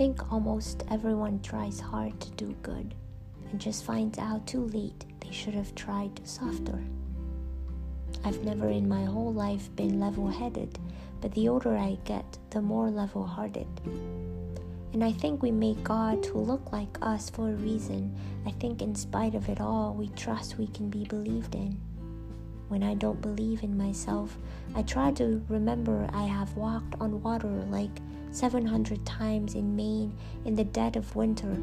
think almost everyone tries hard to do good and just finds out too late they should have tried softer. I've never in my whole life been level headed, but the older I get, the more level hearted. And I think we make God to look like us for a reason. I think, in spite of it all, we trust we can be believed in. When I don't believe in myself, I try to remember I have walked on water like 700 times in Maine in the dead of winter.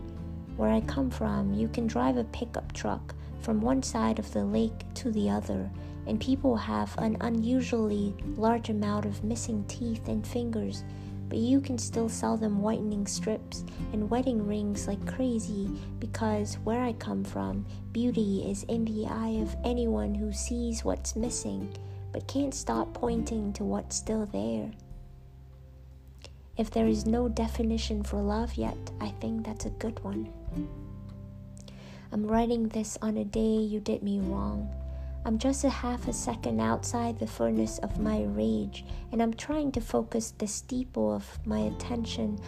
Where I come from, you can drive a pickup truck from one side of the lake to the other, and people have an unusually large amount of missing teeth and fingers but you can still sell them whitening strips and wedding rings like crazy because where I come from, beauty is in the eye of anyone who sees what's missing but can't stop pointing to what's still there. If there is no definition for love yet, I think that's a good one. I'm writing this on a day you did me wrong. I'm just a half a second outside the furnace of my rage, and I'm trying to focus the steeple of my attention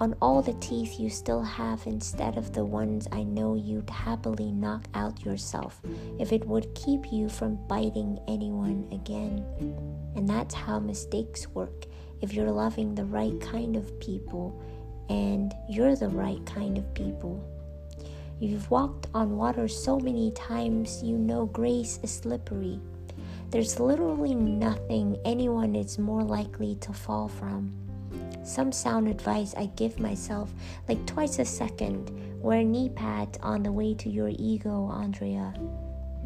on all the teeth you still have instead of the ones I know you'd happily knock out yourself if it would keep you from biting anyone again. And that's how mistakes work if you're loving the right kind of people and you're the right kind of people. You've walked on water so many times, you know grace is slippery. There's literally nothing anyone is more likely to fall from. Some sound advice I give myself, like twice a second, wear knee pads on the way to your ego, Andrea.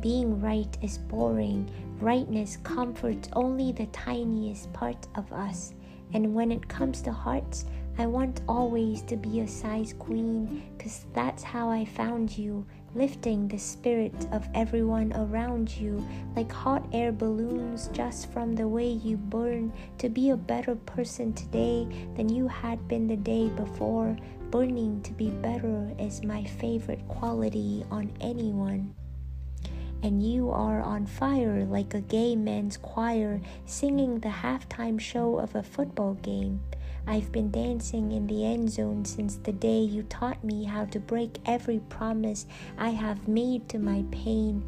Being right is boring. Rightness comforts only the tiniest part of us. And when it comes to hearts, I want always to be a size queen, cause that's how I found you, lifting the spirit of everyone around you like hot air balloons just from the way you burn to be a better person today than you had been the day before. Burning to be better is my favorite quality on anyone and you are on fire like a gay men's choir singing the halftime show of a football game. I've been dancing in the end zone since the day you taught me how to break every promise I have made to my pain.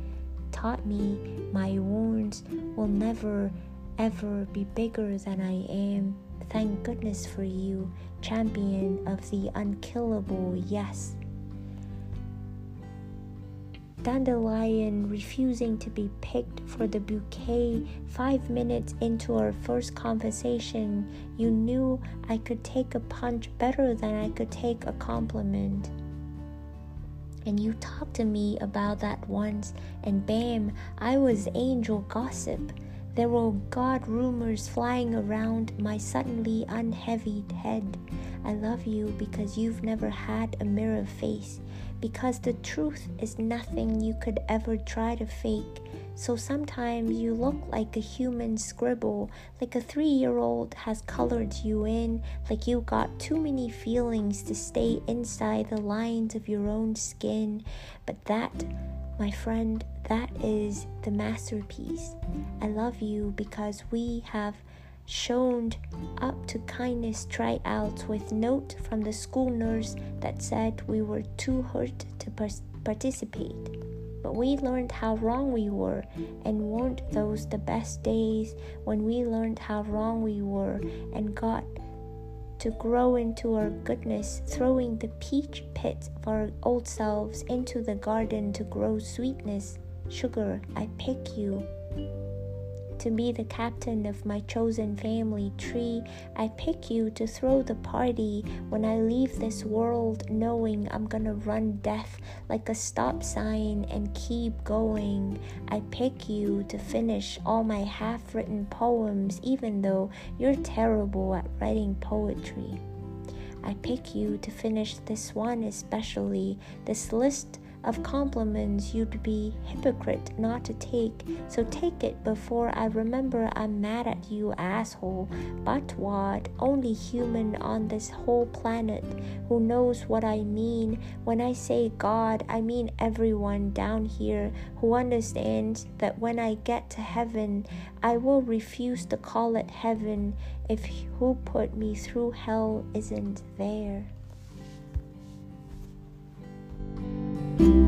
Taught me my wounds will never ever be bigger than I am. Thank goodness for you, champion of the unkillable yes dandelion refusing to be picked for the bouquet. Five minutes into our first conversation, you knew I could take a punch better than I could take a compliment. And you talked to me about that once, and bam, I was angel gossip. There were God rumors flying around my suddenly unheavied head. I love you because you've never had a mirror face because the truth is nothing you could ever try to fake. So sometimes you look like a human scribble, like a three year old has colored you in, like you got too many feelings to stay inside the lines of your own skin. But that, my friend, that is the masterpiece. I love you because we have shown up to kindness tryouts with note from the school nurse that said we were too hurt to participate. But we learned how wrong we were, and weren't those the best days when we learned how wrong we were and got to grow into our goodness, throwing the peach pit of our old selves into the garden to grow sweetness? Sugar, I pick you to be the captain of my chosen family tree. I pick you to throw the party when I leave this world, knowing I'm gonna run death like a stop sign and keep going. I pick you to finish all my half written poems, even though you're terrible at writing poetry. I pick you to finish this one, especially this list of compliments you'd be hypocrite not to take. So take it before I remember I'm mad at you, asshole. But what? Only human on this whole planet who knows what I mean. When I say God, I mean everyone down here who understands that when I get to heaven, I will refuse to call it heaven if who put me through hell isn't there. You